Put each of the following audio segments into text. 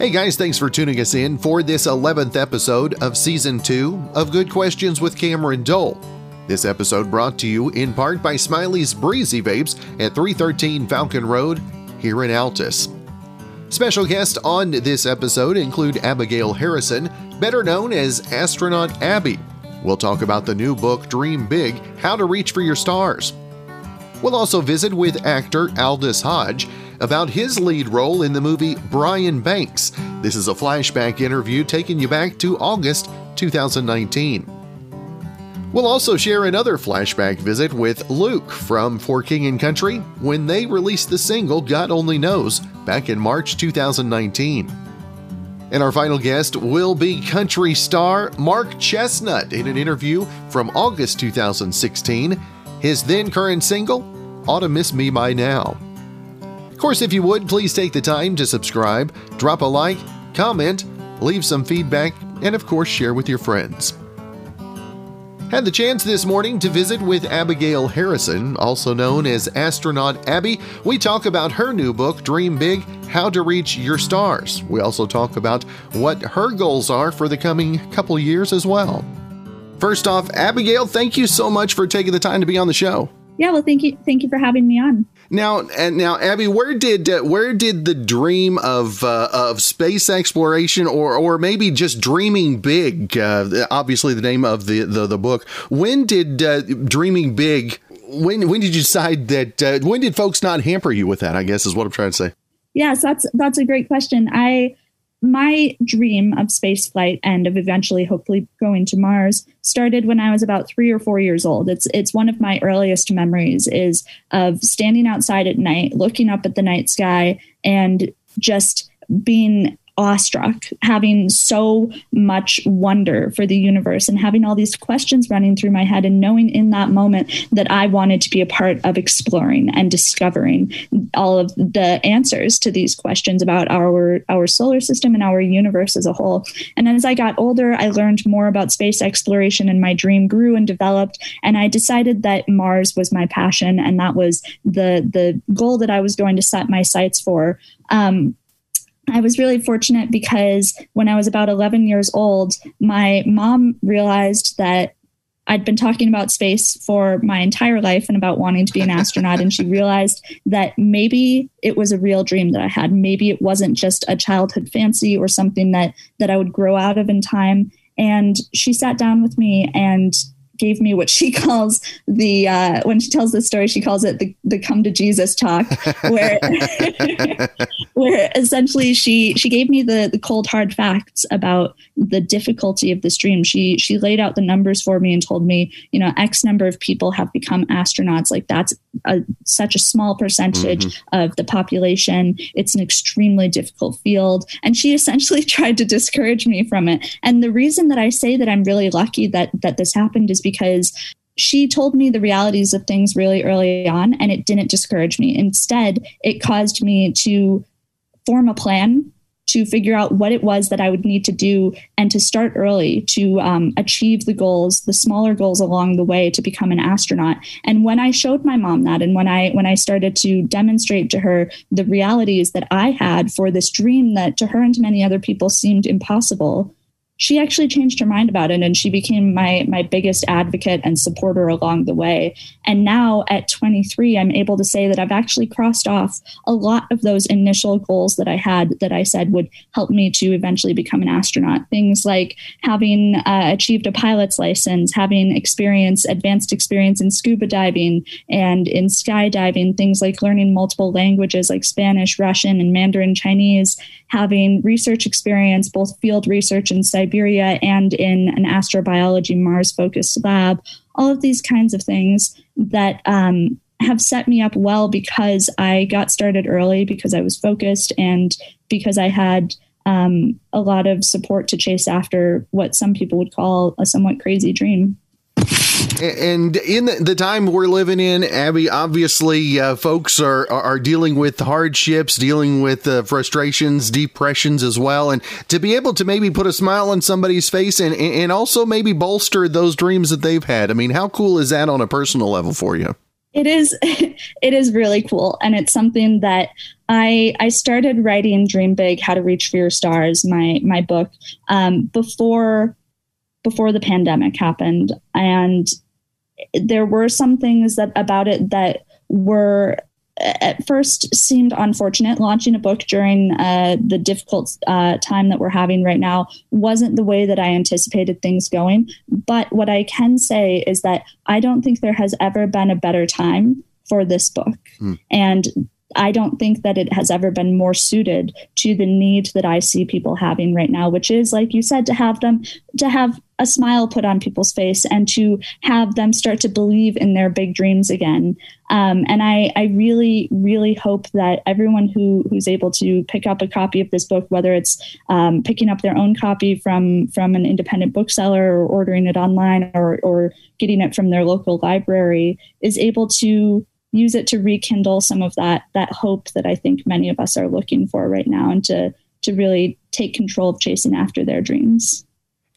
Hey guys, thanks for tuning us in for this 11th episode of Season 2 of Good Questions with Cameron Dole. This episode brought to you in part by Smiley's Breezy Vapes at 313 Falcon Road here in Altus. Special guests on this episode include Abigail Harrison, better known as Astronaut Abby. We'll talk about the new book Dream Big How to Reach for Your Stars. We'll also visit with actor Aldis Hodge about his lead role in the movie Brian Banks. This is a flashback interview taking you back to August 2019. We'll also share another flashback visit with Luke from For King and Country when they released the single God Only Knows back in March 2019. And our final guest will be country star Mark Chesnutt in an interview from August 2016 his then current single, Ought to Miss Me By Now. Of course, if you would, please take the time to subscribe, drop a like, comment, leave some feedback, and of course, share with your friends. Had the chance this morning to visit with Abigail Harrison, also known as Astronaut Abby. We talk about her new book, Dream Big How to Reach Your Stars. We also talk about what her goals are for the coming couple years as well. First off, Abigail, thank you so much for taking the time to be on the show. Yeah, well, thank you, thank you for having me on. Now, and now, Abby, where did uh, where did the dream of uh, of space exploration, or or maybe just dreaming big, uh, obviously the name of the the, the book, when did uh, dreaming big? When when did you decide that? Uh, when did folks not hamper you with that? I guess is what I'm trying to say. Yes, that's that's a great question. I my dream of space flight and of eventually hopefully going to Mars started when I was about three or four years old. It's it's one of my earliest memories is of standing outside at night, looking up at the night sky, and just being awestruck, having so much wonder for the universe and having all these questions running through my head and knowing in that moment that I wanted to be a part of exploring and discovering all of the answers to these questions about our our solar system and our universe as a whole. And as I got older, I learned more about space exploration and my dream grew and developed and I decided that Mars was my passion and that was the the goal that I was going to set my sights for. Um, I was really fortunate because when I was about 11 years old, my mom realized that I'd been talking about space for my entire life and about wanting to be an astronaut. and she realized that maybe it was a real dream that I had. Maybe it wasn't just a childhood fancy or something that that I would grow out of in time. And she sat down with me and gave me what she calls the uh, when she tells this story she calls it the, the come to jesus talk where where essentially she she gave me the the cold hard facts about the difficulty of this dream. She she laid out the numbers for me and told me you know x number of people have become astronauts. Like that's a, such a small percentage mm-hmm. of the population. It's an extremely difficult field. And she essentially tried to discourage me from it. And the reason that i say that i'm really lucky that that this happened is because she told me the realities of things really early on and it didn't discourage me. Instead, it caused me to form a plan to figure out what it was that I would need to do and to start early to um, achieve the goals, the smaller goals along the way to become an astronaut. And when I showed my mom that, and when I when I started to demonstrate to her the realities that I had for this dream that to her and to many other people seemed impossible, she actually changed her mind about it and she became my my biggest advocate and supporter along the way. And now at 23 i'm able to say that i've actually crossed off a lot of those initial goals that i had that i said would help me to eventually become an astronaut. Things like having uh, achieved a pilot's license having experience advanced experience in scuba diving and in skydiving things like learning multiple languages like spanish russian and mandarin chinese having research experience both field research and And in an astrobiology Mars focused lab, all of these kinds of things that um, have set me up well because I got started early, because I was focused, and because I had um, a lot of support to chase after what some people would call a somewhat crazy dream. And in the time we're living in, Abby, obviously, uh, folks are are dealing with hardships, dealing with uh, frustrations, depressions as well, and to be able to maybe put a smile on somebody's face and and also maybe bolster those dreams that they've had. I mean, how cool is that on a personal level for you? It is it is really cool and it's something that I I started writing Dream Big How to Reach for Your Stars my my book um, before before the pandemic happened and there were some things that about it that were at first seemed unfortunate. Launching a book during uh, the difficult uh, time that we're having right now wasn't the way that I anticipated things going. But what I can say is that I don't think there has ever been a better time for this book. Hmm. And I don't think that it has ever been more suited to the need that I see people having right now, which is, like you said, to have them to have a smile put on people's face and to have them start to believe in their big dreams again. Um, and I, I really, really hope that everyone who who's able to pick up a copy of this book, whether it's um, picking up their own copy from from an independent bookseller or ordering it online or or getting it from their local library, is able to use it to rekindle some of that that hope that I think many of us are looking for right now, and to to really take control of chasing after their dreams.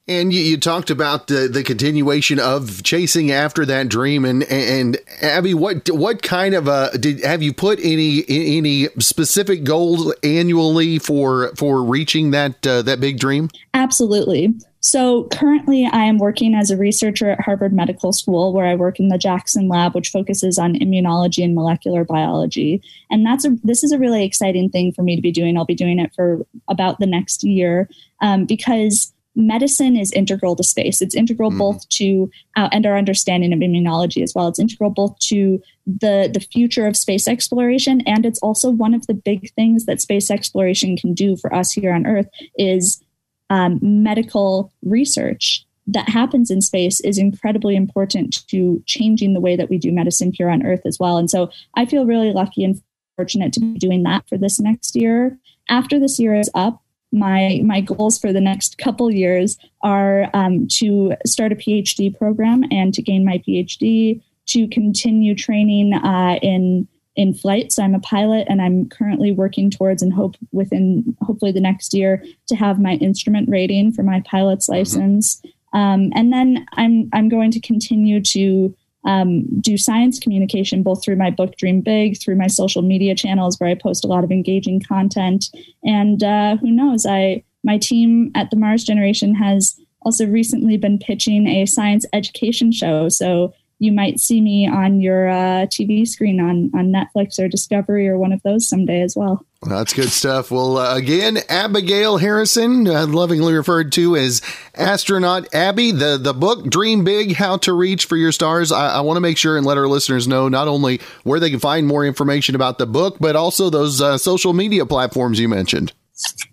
And you, you, talked about the, the continuation of chasing after that dream, and and Abby, what what kind of a did have you put any any specific goals annually for for reaching that uh, that big dream? Absolutely. So currently, I am working as a researcher at Harvard Medical School, where I work in the Jackson Lab, which focuses on immunology and molecular biology. And that's a this is a really exciting thing for me to be doing. I'll be doing it for about the next year um, because medicine is integral to space. It's integral mm both to uh, and our understanding of immunology as well. It's integral both to the the future of space exploration, and it's also one of the big things that space exploration can do for us here on Earth is um, medical research that happens in space is incredibly important to changing the way that we do medicine here on Earth as well. And so I feel really lucky and fortunate to be doing that for this next year. After this year is up, my my goals for the next couple years are um, to start a PhD program and to gain my PhD, to continue training uh, in in flight. So I'm a pilot, and I'm currently working towards and hope within hopefully the next year to have my instrument rating for my pilot's mm-hmm. license. Um, and then I'm I'm going to continue to um, do science communication both through my book Dream Big, through my social media channels where I post a lot of engaging content. And uh, who knows, I my team at the Mars Generation has also recently been pitching a science education show. So you might see me on your uh, TV screen on, on Netflix or Discovery or one of those someday as well. well that's good stuff. Well, uh, again, Abigail Harrison, uh, lovingly referred to as Astronaut Abby, the, the book Dream Big How to Reach for Your Stars. I, I want to make sure and let our listeners know not only where they can find more information about the book, but also those uh, social media platforms you mentioned.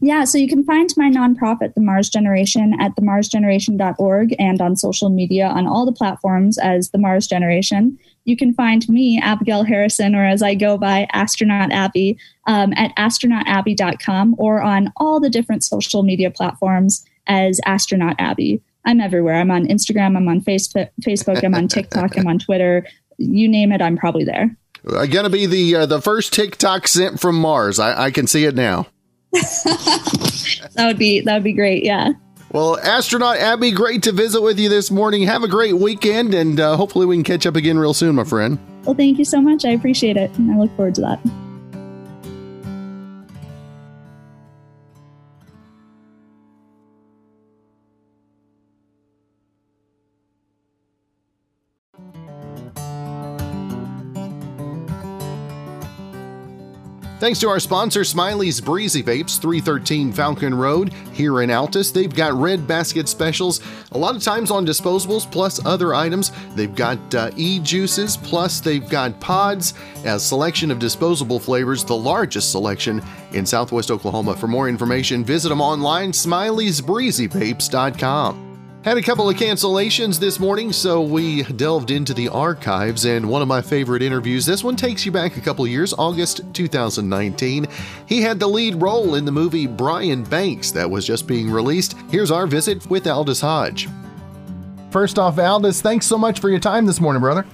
Yeah, so you can find my nonprofit, The Mars Generation, at themarsgeneration.org and on social media on all the platforms as The Mars Generation. You can find me, Abigail Harrison, or as I go by, Astronaut Abby, um, at astronautabby.com or on all the different social media platforms as Astronaut Abby. I'm everywhere. I'm on Instagram, I'm on Facebook, I'm on TikTok, I'm on Twitter. You name it, I'm probably there. I gotta be the uh, the first TikTok sent from Mars. I, I can see it now. that would be that would be great. Yeah. Well, astronaut Abby, great to visit with you this morning. Have a great weekend, and uh, hopefully we can catch up again real soon, my friend. Well, thank you so much. I appreciate it, and I look forward to that. Thanks to our sponsor, Smiley's Breezy Vapes, 313 Falcon Road here in Altus. They've got red basket specials, a lot of times on disposables plus other items. They've got uh, e juices, plus they've got pods, a selection of disposable flavors, the largest selection in Southwest Oklahoma. For more information, visit them online, smileysbreezyvapes.com. Had a couple of cancellations this morning, so we delved into the archives and one of my favorite interviews. This one takes you back a couple years, August 2019. He had the lead role in the movie Brian Banks that was just being released. Here's our visit with Aldis Hodge. First off, Aldis, thanks so much for your time this morning, brother.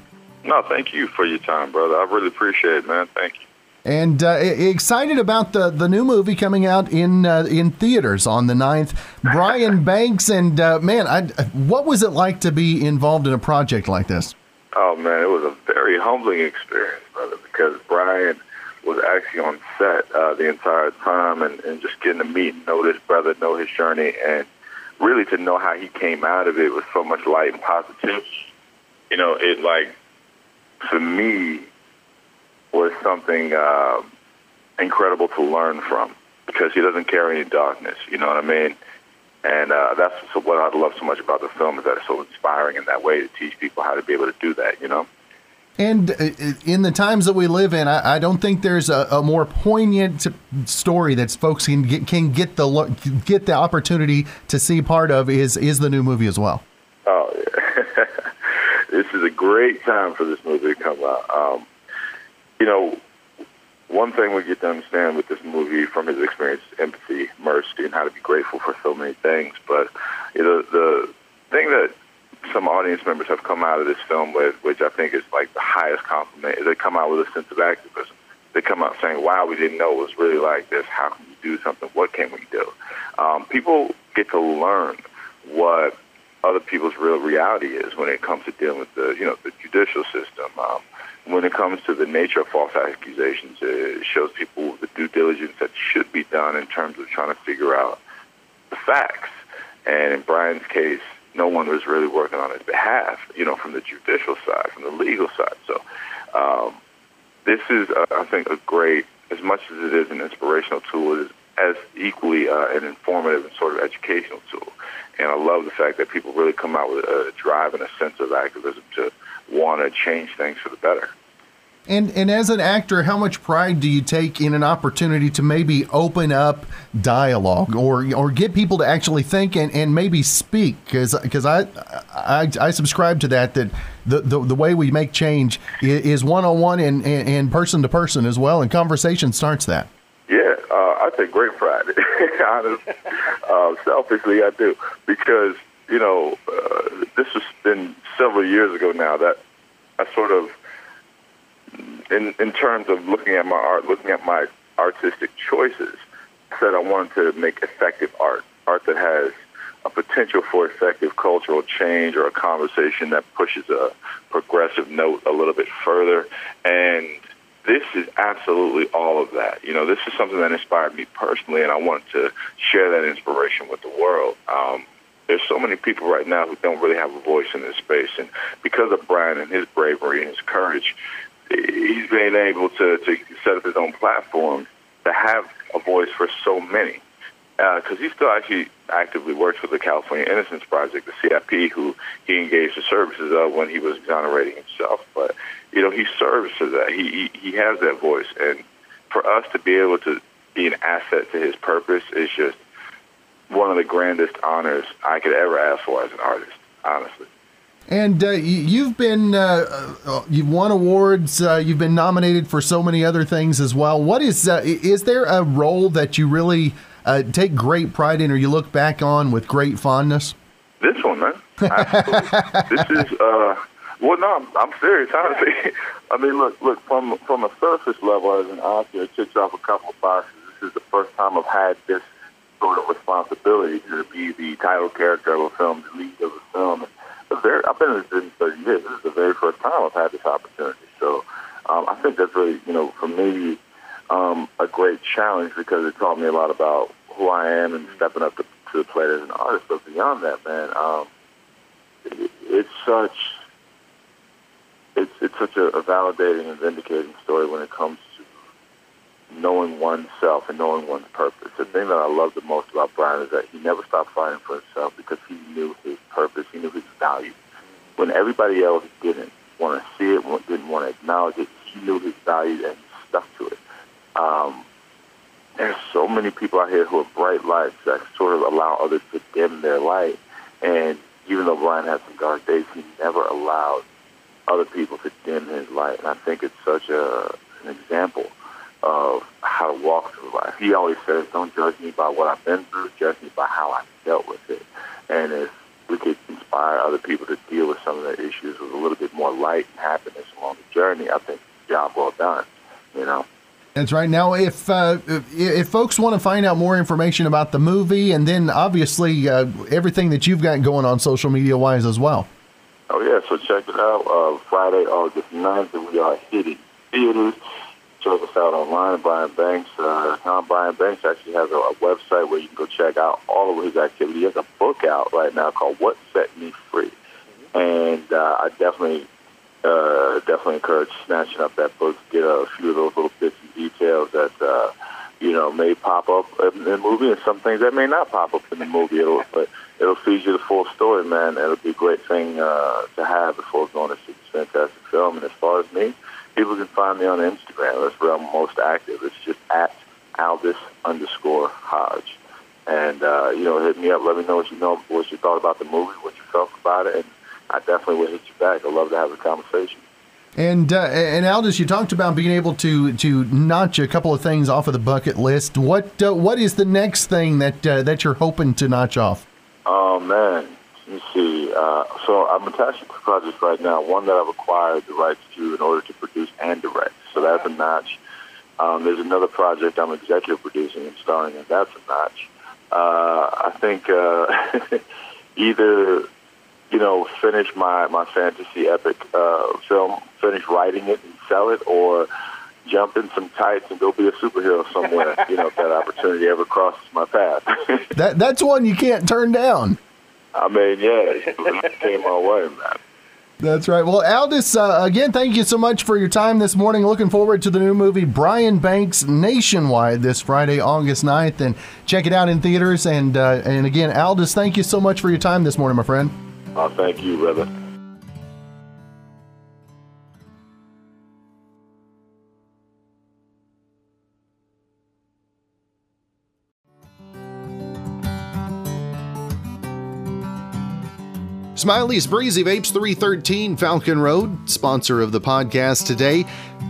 No, thank you for your time, brother. I really appreciate it, man. Thank you. And uh, excited about the, the new movie coming out in uh, in theaters on the 9th. Brian Banks, and uh, man, I, what was it like to be involved in a project like this? Oh, man, it was a very humbling experience, brother, because Brian was actually on set uh, the entire time and, and just getting to meet and know this brother, know his journey, and really to know how he came out of it with so much light and positivity. You know, it like, for me, was something uh, incredible to learn from because he doesn't carry any darkness. You know what I mean? And uh, that's what I love so much about the film is that it's so inspiring in that way to teach people how to be able to do that. You know. And uh, in the times that we live in, I, I don't think there's a, a, more poignant story that folks can get, can get the get the opportunity to see part of is is the new movie as well. Oh, yeah. this is a great time for this movie to come out. Um, you know, one thing we get to understand with this movie from his experience empathy, mercy, and how to be grateful for so many things. But you know, the thing that some audience members have come out of this film with, which I think is like the highest compliment, is they come out with a sense of activism. They come out saying, "Wow, we didn't know it was really like this. How can we do something? What can we do?" Um, people get to learn what other people's real reality is when it comes to dealing with the, you know, the judicial system. Um, when it comes to the nature of false accusations, it shows people the due diligence that should be done in terms of trying to figure out the facts. And in Brian's case, no one was really working on his behalf, you know, from the judicial side, from the legal side. So um, this is, uh, I think, a great, as much as it is an inspirational tool, it is as equally uh, an informative and sort of educational tool. And I love the fact that people really come out with a drive and a sense of activism to want to change things for the better. And and as an actor, how much pride do you take in an opportunity to maybe open up dialogue or or get people to actually think and, and maybe speak? Because because I, I I subscribe to that that the, the, the way we make change is one on one and and person to person as well, and conversation starts that. Yeah, uh, I take great pride. Honestly, uh, selfishly, I do because you know uh, this has been several years ago now that I sort of in in terms of looking at my art, looking at my artistic choices, said I wanted to make effective art, art that has a potential for effective cultural change or a conversation that pushes a progressive note a little bit further. And this is absolutely all of that. You know, this is something that inspired me personally, and I wanted to share that inspiration with the world. Um, there's so many people right now who don't really have a voice in this space, and because of Brian and his bravery and his courage, he's been able to, to set up his own platform to have a voice for so many. Because uh, he still actually actively works with the California Innocence Project, the CIP, who he engaged the services of when he was exonerating himself. But you know, he serves to that. He, he he has that voice, and for us to be able to be an asset to his purpose is just one of the grandest honors I could ever ask for as an artist. Honestly. And uh, you've been uh, uh, you've won awards. Uh, you've been nominated for so many other things as well. What is uh, is there a role that you really uh, take great pride in, or you look back on with great fondness? This one, man. this is well, no, I'm, I'm serious. Honestly, I mean, look, look from from a surface level as an actor, it checks off a couple of boxes. This is the first time I've had this sort of responsibility to be the title character of a film, the lead of a film very, I've been in this business 30 years. This is the very first time I've had this opportunity. So um, I think that's really, you know, for me, um, a great challenge because it taught me a lot about who I am and stepping up to, to the plate as an artist. But beyond that, man, um, it, it's such it's it's such a, a validating and vindicating story when it comes knowing oneself and knowing one's purpose. The thing that I love the most about Brian is that he never stopped fighting for himself because he knew his purpose, he knew his value. When everybody else didn't want to see it, didn't want to acknowledge it, he knew his value and stuck to it. Um, there's so many people out here who are bright lights that sort of allow others to dim their light. And even though Brian had some dark days, he never allowed other people to dim his light. And I think it's such a an example of how to walk through life. He always says, "Don't judge me by what I've been through. Judge me by how I dealt with it." And if we could inspire other people to deal with some of their issues with a little bit more light and happiness along the journey, I think job well done. You know. That's right. Now, if uh, if folks want to find out more information about the movie, and then obviously uh, everything that you've got going on social media wise as well. Oh yeah, so check it out. Uh, Friday, August 9th, we are hitting theaters. Check us out online. Brian Banks. Uh, Brian Banks actually has a, a website where you can go check out all of his activity. He has a book out right now called "What Set Me Free," and uh, I definitely uh, definitely encourage snatching up that book, get a few of those little bits and details that uh, you know may pop up in the movie, and some things that may not pop up in the movie. It'll, but it'll feed you the full story, man. It'll be a great thing uh, to have before going to see this fantastic film. And as far as me, people can find me on Instagram. That's where I'm most active. It's just at Aldis underscore Hodge. And uh, you know, hit me up. Let me know what you know, what you thought about the movie, what you felt about it, and I definitely will hit you back. I'd love to have a conversation. And uh, and Aldis, you talked about being able to to notch a couple of things off of the bucket list. What uh, what is the next thing that uh, that you're hoping to notch off? Oh man, you see. Uh, so I'm attached to two projects right now. One that I've acquired the rights to in order to produce and direct. So that's a notch. Um, there's another project I'm executive producing and starring in. That's a notch. Uh, I think uh, either you know, finish my, my fantasy epic uh, film, finish writing it and sell it, or jump in some tights and go be a superhero somewhere. you know, if that opportunity ever crosses my path. that that's one you can't turn down. I mean, yeah, it came my way, man. That's right. Well, Aldis, uh, again, thank you so much for your time this morning. Looking forward to the new movie Brian Banks Nationwide this Friday, August 9th, and check it out in theaters. And uh, and again, Aldis, thank you so much for your time this morning, my friend. Oh, thank you, brother. Smiley's Breezy Vapes 313 Falcon Road, sponsor of the podcast today.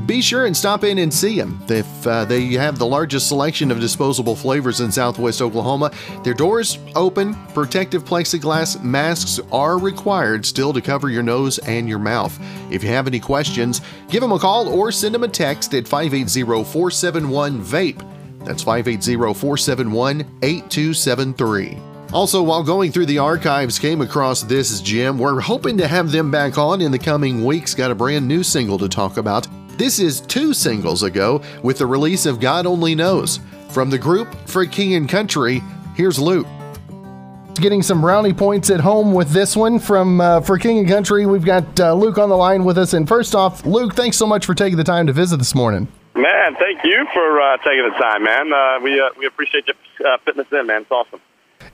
Be sure and stop in and see them. If uh, they have the largest selection of disposable flavors in Southwest Oklahoma, their doors open. Protective plexiglass masks are required still to cover your nose and your mouth. If you have any questions, give them a call or send them a text at 580 471 VAPE. That's 580 471 8273. Also, while going through the archives, came across this gem. We're hoping to have them back on in the coming weeks. Got a brand new single to talk about. This is two singles ago with the release of God Only Knows. From the group For King and Country, here's Luke. Getting some brownie points at home with this one from uh, For King and Country. We've got uh, Luke on the line with us. And first off, Luke, thanks so much for taking the time to visit this morning. Man, thank you for uh, taking the time, man. Uh, we uh, we appreciate you uh, fitting us in, man. It's awesome.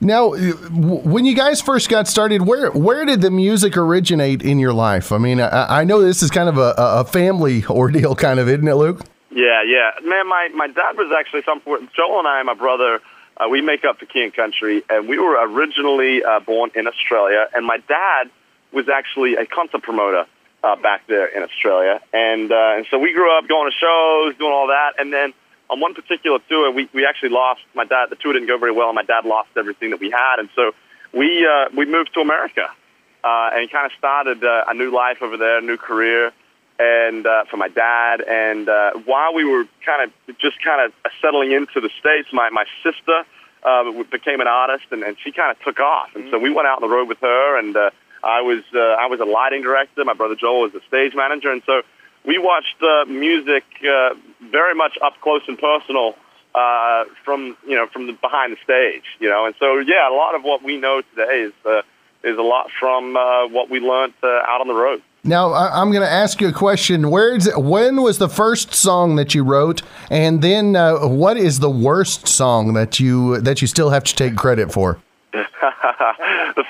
Now, when you guys first got started, where where did the music originate in your life? I mean, I, I know this is kind of a, a, family ordeal, kind of, isn't it, Luke? Yeah, yeah, man. My my dad was actually something. Joel and I, my brother, uh, we make up the King Country, and we were originally uh, born in Australia, and my dad was actually a concert promoter uh, back there in Australia, and uh, and so we grew up going to shows, doing all that, and then on one particular tour, we, we actually lost my dad. The tour didn't go very well, and my dad lost everything that we had, and so we uh, we moved to America uh, and kind of started uh, a new life over there, a new career, and uh, for my dad. And uh, while we were kind of just kind of settling into the states, my my sister uh, became an artist, and, and she kind of took off, and so we went out on the road with her, and uh, I was uh, I was a lighting director. My brother Joel was a stage manager, and so we watched uh, music uh, very much up close and personal uh, from you know from the behind the stage, you know, and so yeah, a lot of what we know today is uh, is a lot from uh, what we learned uh, out on the road. Now I'm going to ask you a question. Where is it, when was the first song that you wrote, and then uh, what is the worst song that you that you still have to take credit for? the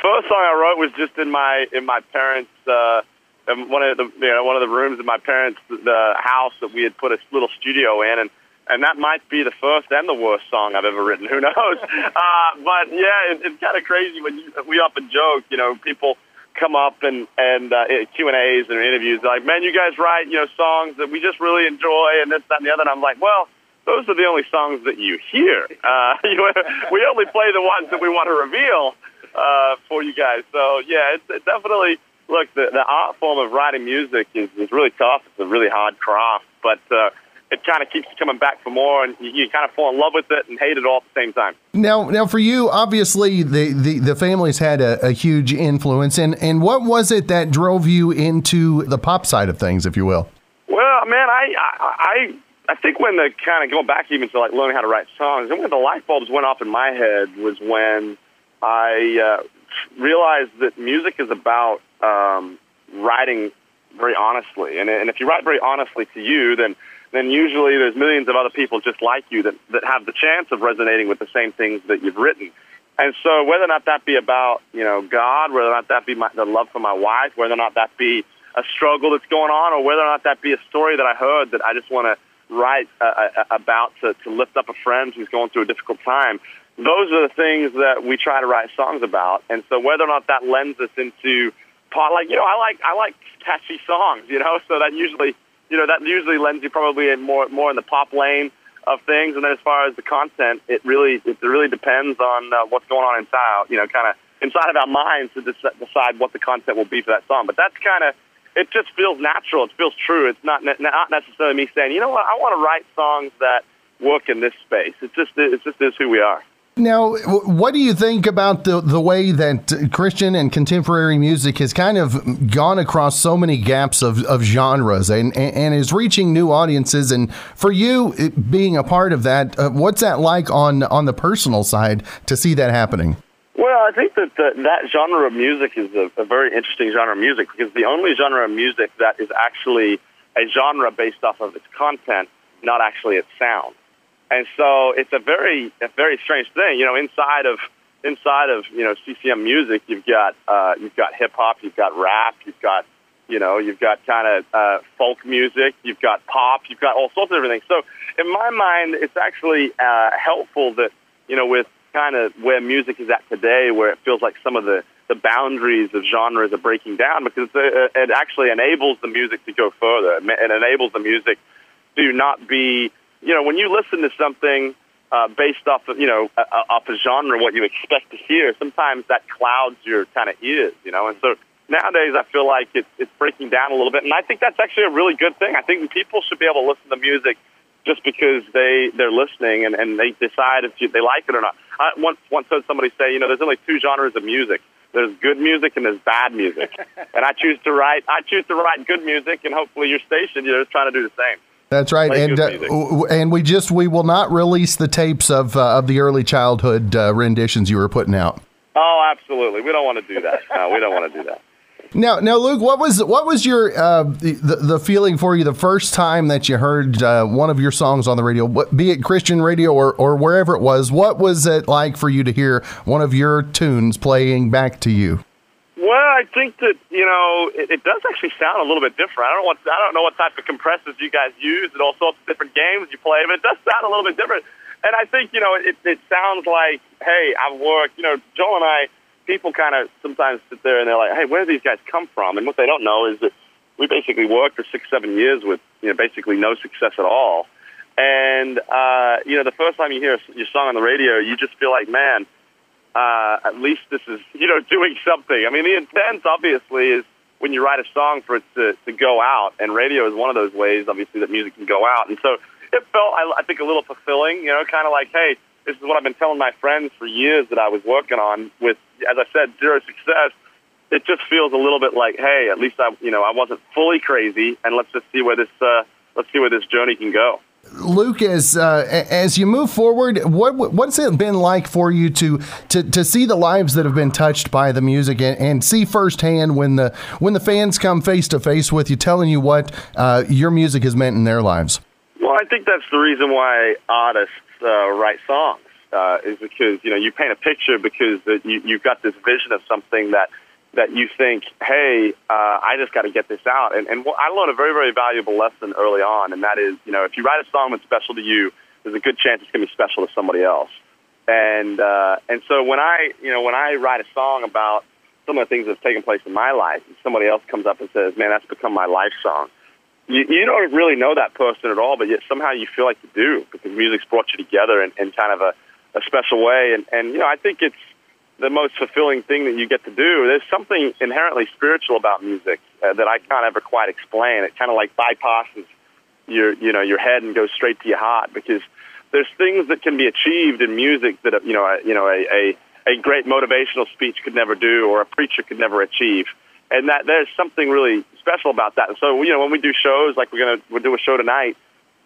first song I wrote was just in my in my parents' uh, in one of the you know one of the rooms in my parents' the house that we had put a little studio in, and and that might be the first and the worst song I've ever written. Who knows? Uh, but yeah, it, it's kind of crazy when you, we often joke. You know, people come up and and uh, Q and A's and interviews like, man, you guys write you know songs that we just really enjoy and this that and the other. And I'm like, well. Those are the only songs that you hear. Uh, we only play the ones that we want to reveal. uh, for you guys. So yeah, it's, it's definitely look the, the art form of writing music is, is really tough. It's a really hard craft, but uh, it kind of keeps coming back for more, and you, you kind of fall in love with it and hate it all at the same time. Now, now for you, obviously the the, the family's had a, a huge influence, and and what was it that drove you into the pop side of things, if you will? Well, man, I I I think when the kind of going back even to like learning how to write songs, and when the light bulbs went off in my head was when I uh, realized that music is about um, writing very honestly, and and if you write very honestly to you, then then usually there's millions of other people just like you that, that have the chance of resonating with the same things that you've written. And so whether or not that be about, you know, God, whether or not that be my, the love for my wife, whether or not that be a struggle that's going on, or whether or not that be a story that I heard that I just want to write uh, uh, about to, to lift up a friend who's going through a difficult time, those are the things that we try to write songs about. And so whether or not that lends us into, like, you know, I like, I like catchy songs, you know, so that usually you know, that usually lends you probably in more more in the pop lane of things. And then as far as the content, it really it really depends on uh, what's going on inside. You know, kind of inside of our minds to decide what the content will be for that song. But that's kind of it. Just feels natural. It feels true. It's not ne- not necessarily me saying, you know what, I want to write songs that work in this space. It's just it's just is who we are. Now, what do you think about the the way that Christian and contemporary music has kind of gone across so many gaps of, of genres and, and is reaching new audiences? And for you, being a part of that, uh, what's that like on on the personal side to see that happening? Well, I think that the, that genre of music is a, a very interesting genre of music because the only genre of music that is actually a genre based off of its content, not actually its sound. And so it's a very, a very strange thing. You know, inside of inside of you know CCM music, you've got uh, you've got hip hop, you've got rap, you've got you know you've got kind of uh, folk music, you've got pop, you've got all sorts of things. So in my mind, it's actually uh, helpful that you know with kind of where music is at today, where it feels like some of the the boundaries of genres are breaking down because it, it actually enables the music to go further. It enables the music to not be you know, when you listen to something uh, based off of, you know, uh, off a genre, what you expect to hear, sometimes that clouds your kind of ears, you know. And so nowadays, I feel like it's it's breaking down a little bit, and I think that's actually a really good thing. I think people should be able to listen to music just because they they're listening and, and they decide if they like it or not. I once once heard somebody say, you know, there's only two genres of music. There's good music and there's bad music, and I choose to write I choose to write good music, and hopefully your station, you know, is trying to do the same. That's right, and uh, and we just we will not release the tapes of uh, of the early childhood uh, renditions you were putting out. Oh, absolutely. We don't want to do that. No, we don't want to do that. Now, now, Luke, what was what was your uh, the, the feeling for you the first time that you heard uh, one of your songs on the radio, be it Christian radio or or wherever it was? What was it like for you to hear one of your tunes playing back to you? Well, I think that you know it, it does actually sound a little bit different. I don't what I don't know what type of compressors you guys use and all sorts of different games you play, but it does sound a little bit different. And I think you know it, it sounds like, hey, I've worked. You know, Joel and I, people kind of sometimes sit there and they're like, hey, where do these guys come from? And what they don't know is that we basically worked for six, seven years with you know basically no success at all. And uh, you know, the first time you hear your song on the radio, you just feel like, man uh, at least this is, you know, doing something. I mean, the intent obviously is when you write a song for it to, to go out, and radio is one of those ways, obviously, that music can go out. And so it felt, I, I think, a little fulfilling, you know, kind of like, hey, this is what I've been telling my friends for years that I was working on with, as I said, zero success. It just feels a little bit like, hey, at least I, you know, I wasn't fully crazy, and let's just see where this, uh, let's see where this journey can go. Luke, as uh, as you move forward, what what's it been like for you to to, to see the lives that have been touched by the music and, and see firsthand when the when the fans come face to face with you, telling you what uh, your music has meant in their lives? Well, I think that's the reason why artists uh, write songs uh, is because you know you paint a picture because you, you've got this vision of something that that you think, hey, uh, I just got to get this out. And, and I learned a very, very valuable lesson early on, and that is, you know, if you write a song that's special to you, there's a good chance it's going to be special to somebody else. And uh, and so when I, you know, when I write a song about some of the things that's taken place in my life, and somebody else comes up and says, man, that's become my life song. You, you don't really know that person at all, but yet somehow you feel like you do because music's brought you together in, in kind of a, a special way. And, and you know, I think it's the most fulfilling thing that you get to do. There's something inherently spiritual about music uh, that I can't ever quite explain. It kind of like bypasses your you know your head and goes straight to your heart because there's things that can be achieved in music that you know a, you know a, a a great motivational speech could never do or a preacher could never achieve. And that there's something really special about that. And so, you know, when we do shows, like we're to we'll do a show tonight,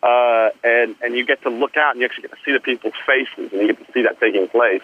uh, and, and you get to look out and you actually get to see the people's faces and you get to see that taking place.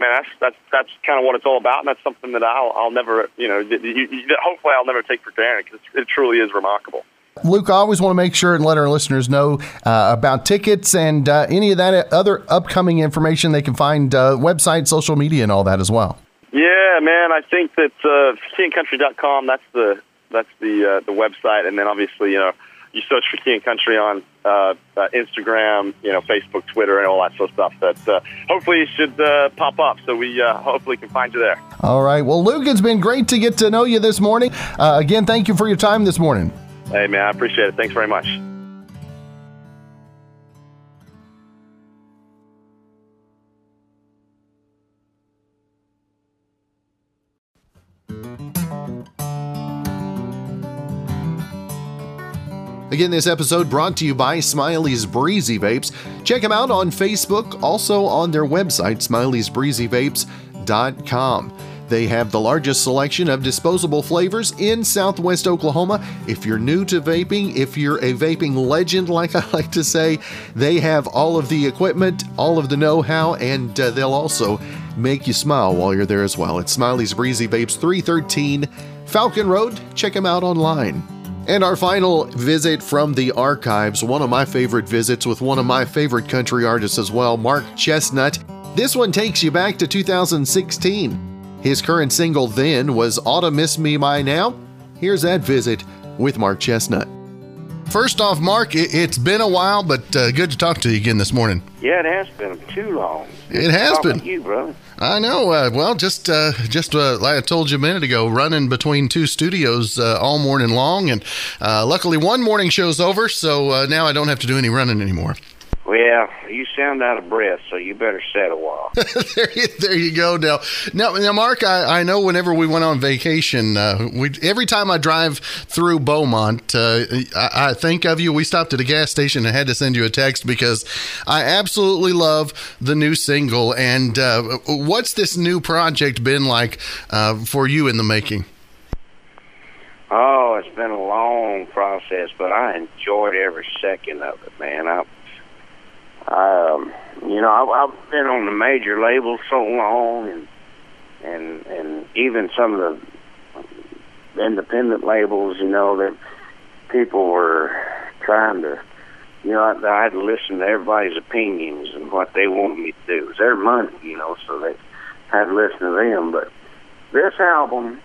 Man, that's, that's, that's kind of what it's all about. And that's something that I'll, I'll never, you know, you, you, hopefully I'll never take for granted because it truly is remarkable. Luke, I always want to make sure and let our listeners know uh, about tickets and uh, any of that other upcoming information they can find, uh, website, social media, and all that as well. Yeah, man, I think that uh, kingandcountry.com, that's the that's the uh, the website, and then obviously, you know, you search for King and Country on uh, uh, Instagram, you know, Facebook, Twitter, and all that sort of stuff. That uh, hopefully should uh, pop up, so we uh, hopefully can find you there. All right. Well, Luke, it's been great to get to know you this morning. Uh, again, thank you for your time this morning. Hey, man, I appreciate it. Thanks very much. Again, this episode brought to you by Smiley's Breezy Vapes. Check them out on Facebook, also on their website, smileysbreezyvapes.com. They have the largest selection of disposable flavors in southwest Oklahoma. If you're new to vaping, if you're a vaping legend, like I like to say, they have all of the equipment, all of the know how, and uh, they'll also make you smile while you're there as well. It's Smiley's Breezy Vapes 313 Falcon Road. Check them out online. And our final visit from the archives, one of my favorite visits with one of my favorite country artists as well, Mark Chesnutt. This one takes you back to 2016. His current single then was to Miss Me By Now. Here's that visit with Mark Chesnutt. First off, Mark, it's been a while, but uh, good to talk to you again this morning. Yeah, it has been too long. It has been. You, brother. I know. Uh, well, just uh, just uh, like I told you a minute ago, running between two studios uh, all morning long, and uh, luckily one morning show's over, so uh, now I don't have to do any running anymore. Well, you sound out of breath, so you better set a while. there, you, there you go. Now, now, now Mark, I, I know whenever we went on vacation, uh, we every time I drive through Beaumont, uh, I, I think of you. We stopped at a gas station and had to send you a text because I absolutely love the new single. And uh, what's this new project been like uh, for you in the making? Oh, it's been a long process, but I enjoyed every second of it, man. I um, you know, I, I've been on the major labels so long, and and and even some of the independent labels, you know, that people were trying to, you know, I, I had to listen to everybody's opinions and what they wanted me to do. It was their money, you know, so they had to listen to them. But this album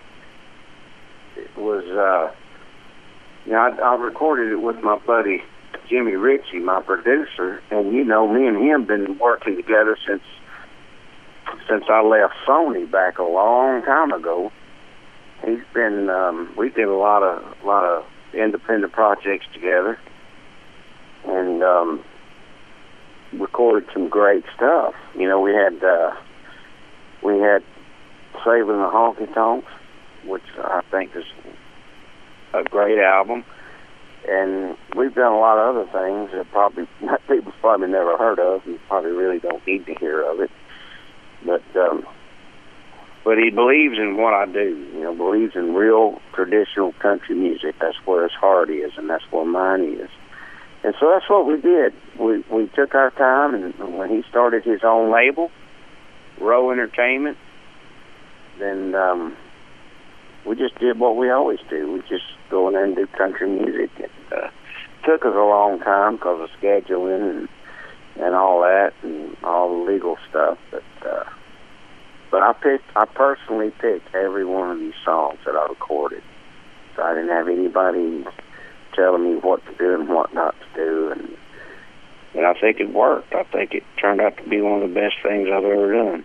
was, uh, you know, I, I recorded it with my buddy Jimmy Ritchey, my producer, and you know, me and him been working together since since I left Sony back a long time ago. He's been um, we did a lot of a lot of independent projects together, and um, recorded some great stuff. You know, we had uh, we had Saving the Honky Tonks, which I think is a great album and we've done a lot of other things that probably people's probably never heard of and probably really don't need to hear of it. But um, but he believes in what I do. You know, believes in real traditional country music. That's where his heart is, and that's where mine is. And so that's what we did. We we took our time, and when he started his own label, Row Entertainment, then um, we just did what we always do. We just go in there and do country music. It uh, took us a long time because of scheduling and and all that and all the legal stuff. But uh, but I picked. I personally picked every one of these songs that I recorded. So I didn't have anybody telling me what to do and what not to do, and and I think it worked. I think it turned out to be one of the best things I've ever done.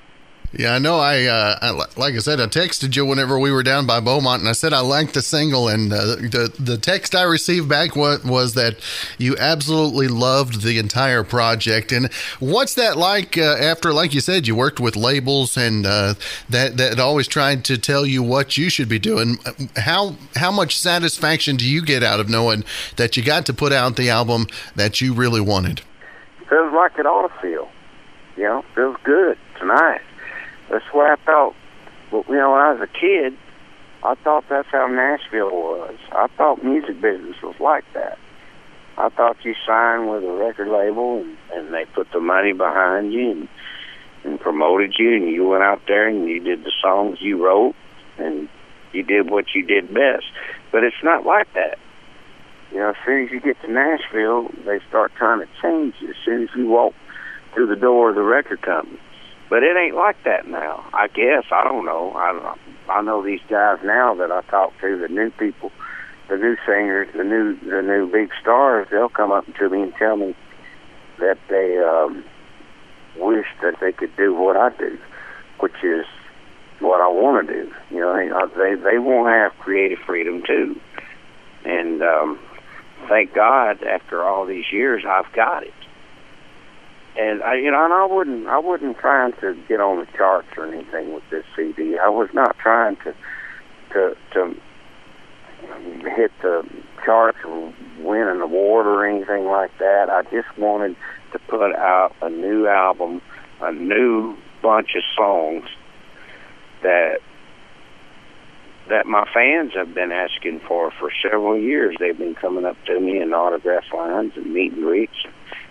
Yeah, I know. I, uh, I, like I said, I texted you whenever we were down by Beaumont, and I said I liked the single, and uh, the the text I received back was, was that you absolutely loved the entire project. And what's that like uh, after, like you said, you worked with labels and uh, that that always tried to tell you what you should be doing? How how much satisfaction do you get out of knowing that you got to put out the album that you really wanted? Feels like it ought to feel. You know, feels good tonight. That's what I thought. You know, when I was a kid, I thought that's how Nashville was. I thought music business was like that. I thought you signed with a record label and, and they put the money behind you and, and promoted you, and you went out there and you did the songs you wrote and you did what you did best. But it's not like that. You know, as soon as you get to Nashville, they start trying to change you. As soon as you walk through the door of the record company, but it ain't like that now. I guess I don't know. I. I know these guys now that I talk to, the new people, the new singers, the new the new big stars. They'll come up to me and tell me that they um, wish that they could do what I do, which is what I want to do. You know, they they want to have creative freedom too, and um, thank God after all these years I've got it and I, you know, and I wouldn't, I wasn't trying to get on the charts or anything with this CD. I was not trying to, to, to hit the charts or win an award or anything like that. I just wanted to put out a new album, a new bunch of songs that that my fans have been asking for for several years. They've been coming up to me in autograph lines and meet and greets.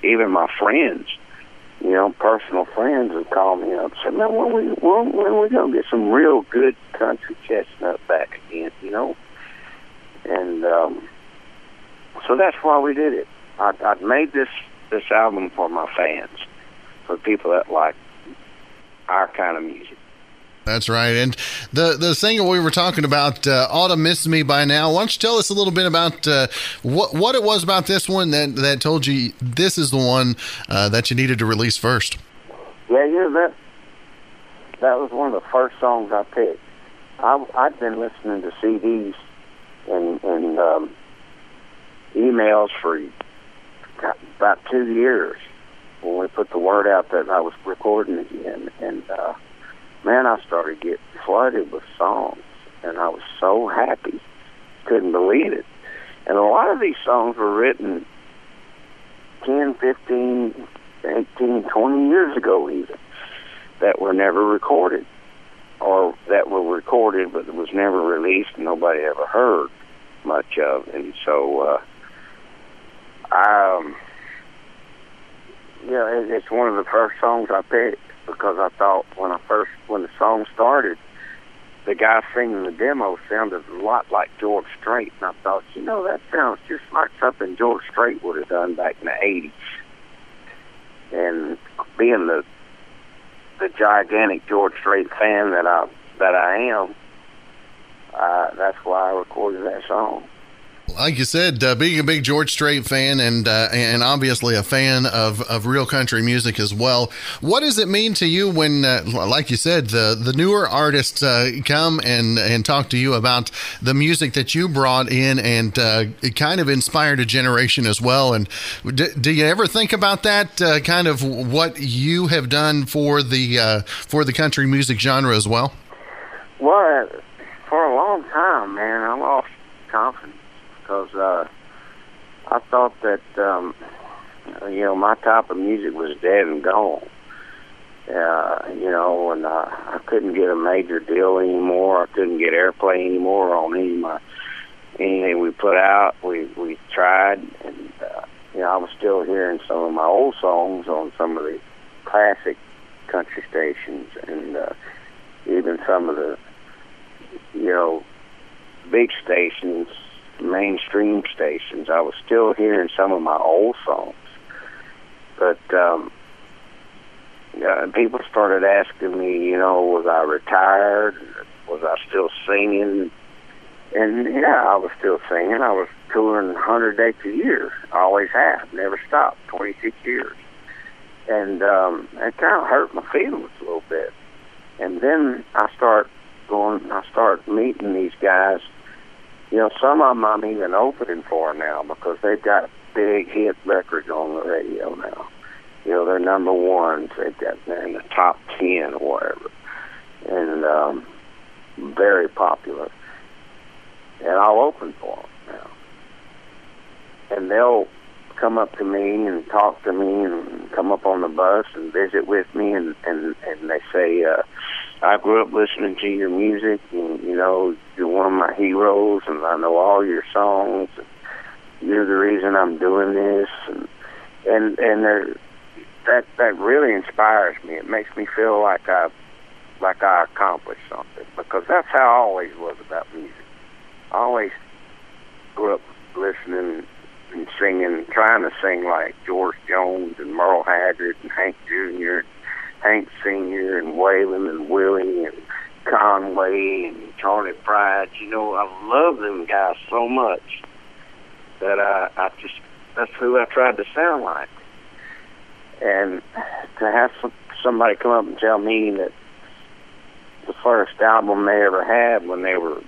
Even my friends you know, personal friends would call me up and say, man, when we when, when we gonna get some real good country chestnut back again, you know? And um, so that's why we did it. I, I made this this album for my fans, for people that like our kind of music. That's right. And the the single we were talking about, uh, "Oughta Miss Me by Now." Why don't you tell us a little bit about uh, what what it was about this one that that told you this is the one uh, that you needed to release first? Yeah, yeah, that that was one of the first songs I picked. I I'd been listening to CDs and and um, emails for about two years when we put the word out that I was recording again, and uh, man, I started getting flooded with songs, and I was so happy, couldn't believe it. And a lot of these songs were written 10, 15, 18, 20 years ago even, that were never recorded, or that were recorded but was never released and nobody ever heard much of. And so, uh, I, um, yeah, it's one of the first songs I picked because I thought when I first when the song started, the guy singing the demo sounded a lot like George Strait, and I thought, you know, that sounds just like something George Strait would have done back in the '80s. And being the the gigantic George Strait fan that I that I am, uh, that's why I recorded that song like you said, uh, being a big George Strait fan and uh, and obviously a fan of, of real country music as well, what does it mean to you when, uh, like you said, the the newer artists uh, come and and talk to you about the music that you brought in and uh, it kind of inspired a generation as well? And do, do you ever think about that uh, kind of what you have done for the for the country music genre as well? Well, for a long time, man, I lost confidence because uh, I thought that um, you know my type of music was dead and gone. Uh, you know, and uh, I couldn't get a major deal anymore. I couldn't get airplay anymore on any of my anything we put out. We we tried, and uh, you know, I was still hearing some of my old songs on some of the classic country stations, and uh, even some of the you know big stations mainstream stations. I was still hearing some of my old songs, but um, uh, people started asking me, you know, was I retired? Was I still singing? And yeah, I was still singing. I was touring 100 dates a year. I always have, never stopped, 26 years. And um, it kind of hurt my feelings a little bit and then I start going. I start meeting these guys. You know, some of them I'm even opening for now because they've got big hit records on the radio now. You know, they're number ones. They've got they're in the top ten or whatever, and um, very popular. And I'll open for them now, and they'll come up to me and talk to me and come up on the bus and visit with me and and and they say uh I grew up listening to your music and you know you're one of my heroes and I know all your songs and you're the reason I'm doing this and and and that that really inspires me. It makes me feel like I like I accomplished something because that's how I always was about music. I always grew up listening and singing, trying to sing like George Jones and Merle Haggard and Hank Jr., Hank Sr., and Waylon and Willie and Conway and Charley Pride. You know, I love them guys so much that I, I just, that's who I tried to sound like. And to have some, somebody come up and tell me that the first album they ever had when they were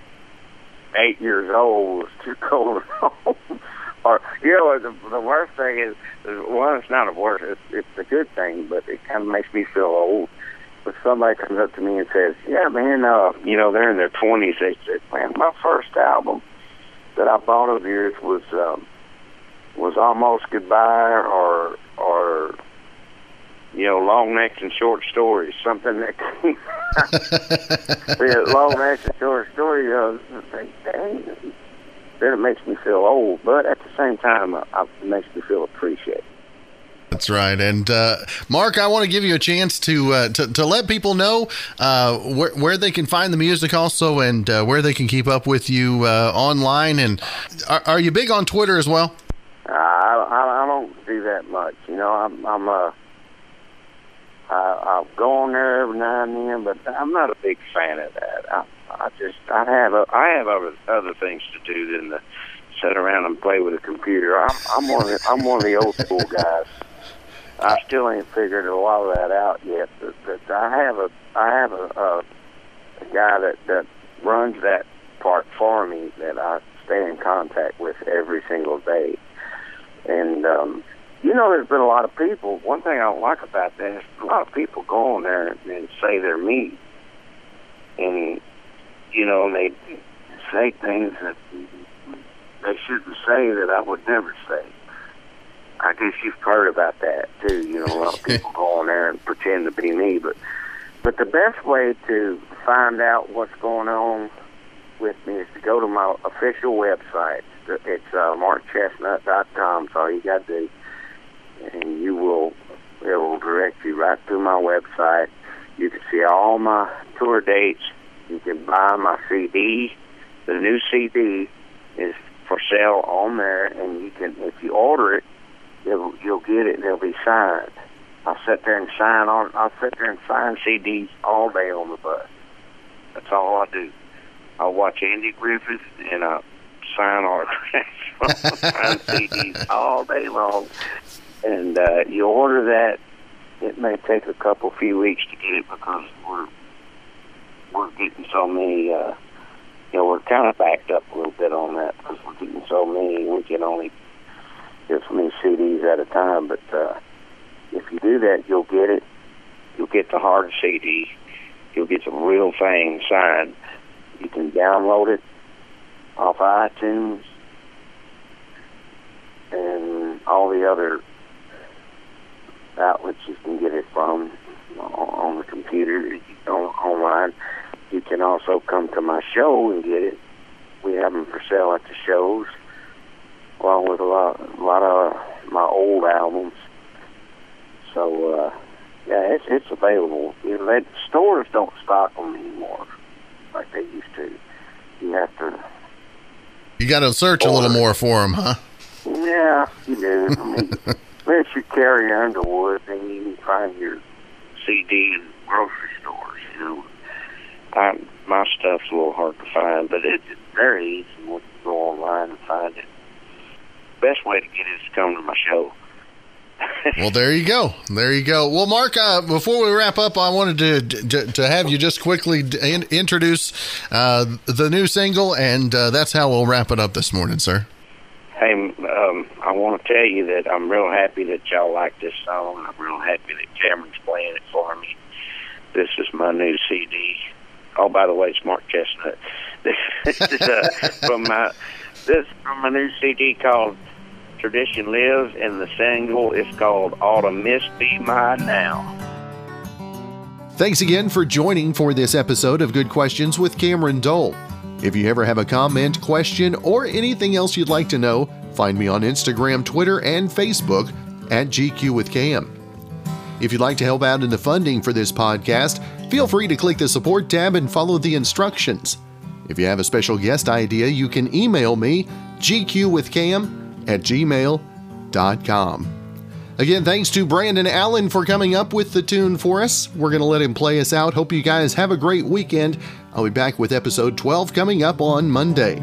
eight years old was Too Cold at Home or you know the the worst thing is well it's not a worst it's it's a good thing but it kind of makes me feel old. But somebody comes up to me and says yeah man uh you know they're in their twenties they said man my first album that I bought of yours was um was almost goodbye or or you know, long necks and short stories, something that yeah, long necks and short stories, uh, dang, then it makes me feel old, but at the same time, uh, it makes me feel appreciated. That's right, and uh, Mark, I want to give you a chance to uh, to, to, let people know uh, where, where they can find the music, also, and uh, where they can keep up with you uh, online. And are, are, you big on Twitter as well? I, I, I don't do that much. You know, I'm I'm a I, I'll go on there every now and then, but I'm not a big fan of that. I, I just I have a, I have other other things to do than to sit around and play with a computer. I'm I'm one of the, I'm one of the old school guys. I still ain't figured a lot of that out yet. But, but I have a I have a, a, a guy that that runs that part for me that I stay in contact with every single day, and um, you know, there's been a lot of people. One thing I don't like about that is a lot of people go on there and, and say they're me, and you know, and they say things that they shouldn't say that I would never say. I guess you've heard about that too. You know, a lot of people go on there and pretend to be me, but but the best way to find out what's going on with me is to go to my official website. It's uh, markchesnutt.com. So all you got to do and you will it will direct you right through my website. You can see all my tour dates. You can buy my CD. The new CD is for sale on there, and you can if you order it, you'll you'll get it and it'll be signed. I'll sit there and sign on. I'll sit there and sign CDs all day on the bus. That's all I do. I'll watch Andy Griffith and I sign autographs, sign CDs all day long and uh, you order that. It may take a couple few weeks to get it because we're we're getting so many. Uh, you know, we're kind of backed up a little bit on that because we're getting so many. We can only get so many CDs at a time. But uh, if you do that, you'll get it. You'll get the hard CD. You'll get the real thing signed. You can download it off iTunes and all the other outlets you can get it from on the computer, on, online. You can also come to my show and get it. We have them for sale at the shows, along with a lot, a lot of my old albums. So, uh, yeah, it's it's available. You know, they, stores don't stock them anymore like they used to. You have to. You got to search order. a little more for them, huh? Yeah, you do. I mean, Unless you Carrie Underwood, then you can find your CD in grocery stores. You know, I, my stuff's a little hard to find, but it's very easy once you go online and find it. Best way to get it is to come to my show. well, there you go. There you go. Well, Mark, uh, before we wrap up, I wanted to to, to have you just quickly in, introduce uh, the new single, and uh, that's how we'll wrap it up this morning, sir. Hey, um, I want to tell you that I'm real happy that y'all like this song. I'm real happy that Cameron's playing it for me. This is my new CD. Oh, by the way, it's Mark Chesnutt. This is uh, from my this from my new CD called Tradition Lives, and the single is called Oughta Miss Me By Now. Thanks again for joining for this episode of Good Questions with Cameron Dole. If you ever have a comment, question, or anything else you'd like to know, find me on Instagram, Twitter, and Facebook at GQ with Cam. If you'd like to help out in the funding for this podcast, feel free to click the support tab and follow the instructions. If you have a special guest idea, you can email me, gqwithcam at gmail.com. Again, thanks to Brandon Allen for coming up with the tune for us. We're going to let him play us out. Hope you guys have a great weekend. I'll be back with episode 12 coming up on Monday.